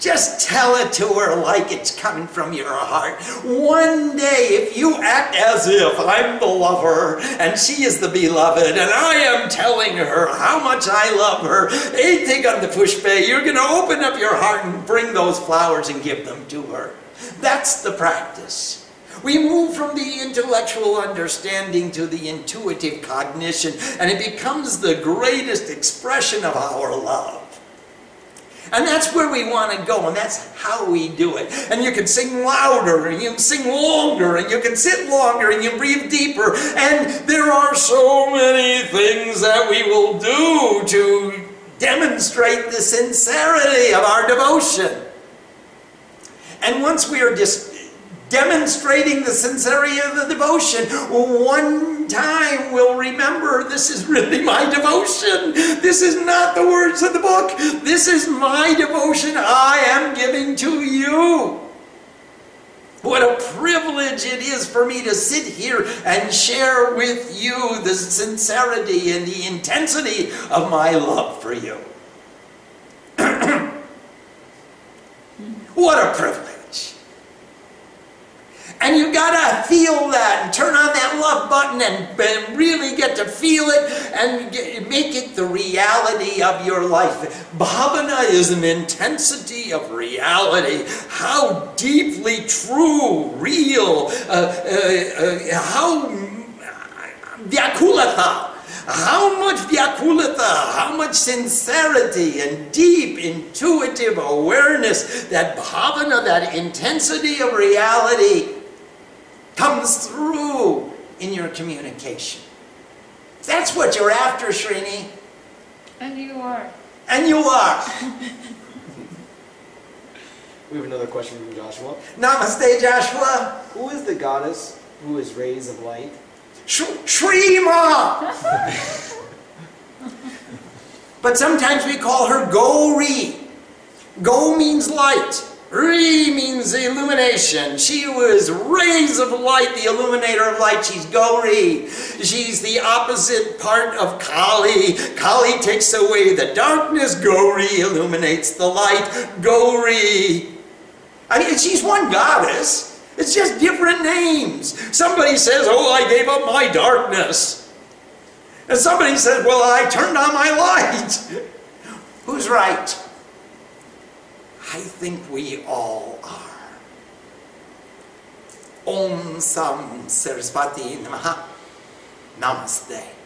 just tell it to her like it's coming from your heart. One day, if you act as if I'm the lover and she is the beloved, and I am telling her how much I love her, anything on the pushbay, you're going to open up your heart and bring those flowers and give them to her. That's the practice. We move from the intellectual understanding to the intuitive cognition, and it becomes the greatest expression of our love. And that's where we want to go, and that's how we do it. And you can sing louder, and you can sing longer, and you can sit longer, and you breathe deeper. And there are so many things that we will do to demonstrate the sincerity of our devotion. And once we are just demonstrating the sincerity of the devotion. One time we'll remember this is really my devotion. This is not the words of the book. This is my devotion I am giving to you. What a privilege it is for me to sit here and share with you the sincerity and the intensity of my love for you. what a privilege. And you gotta feel that and turn on that love button and, and really get to feel it and get, make it the reality of your life. Bhavana is an intensity of reality. How deeply true, real, uh, uh, uh, how vyakulata. How much vyakulata, how much sincerity and deep intuitive awareness, that bhavana, that intensity of reality comes through in your communication. That's what you're after, Srini. And you are. And you are. we have another question from Joshua. Namaste, Joshua. Who is the goddess who is rays of light? Sh Shrima! but sometimes we call her Gauri. Go means light. Ri means illumination. She was rays of light, the illuminator of light. She's Gauri. She's the opposite part of Kali. Kali takes away the darkness. Gauri illuminates the light. Gauri. I mean, she's one goddess. It's just different names. Somebody says, oh, I gave up my darkness. And somebody says, well, I turned on my light. Who's right? I think we all are. Om Sam Saraswati Namaha. Namaste.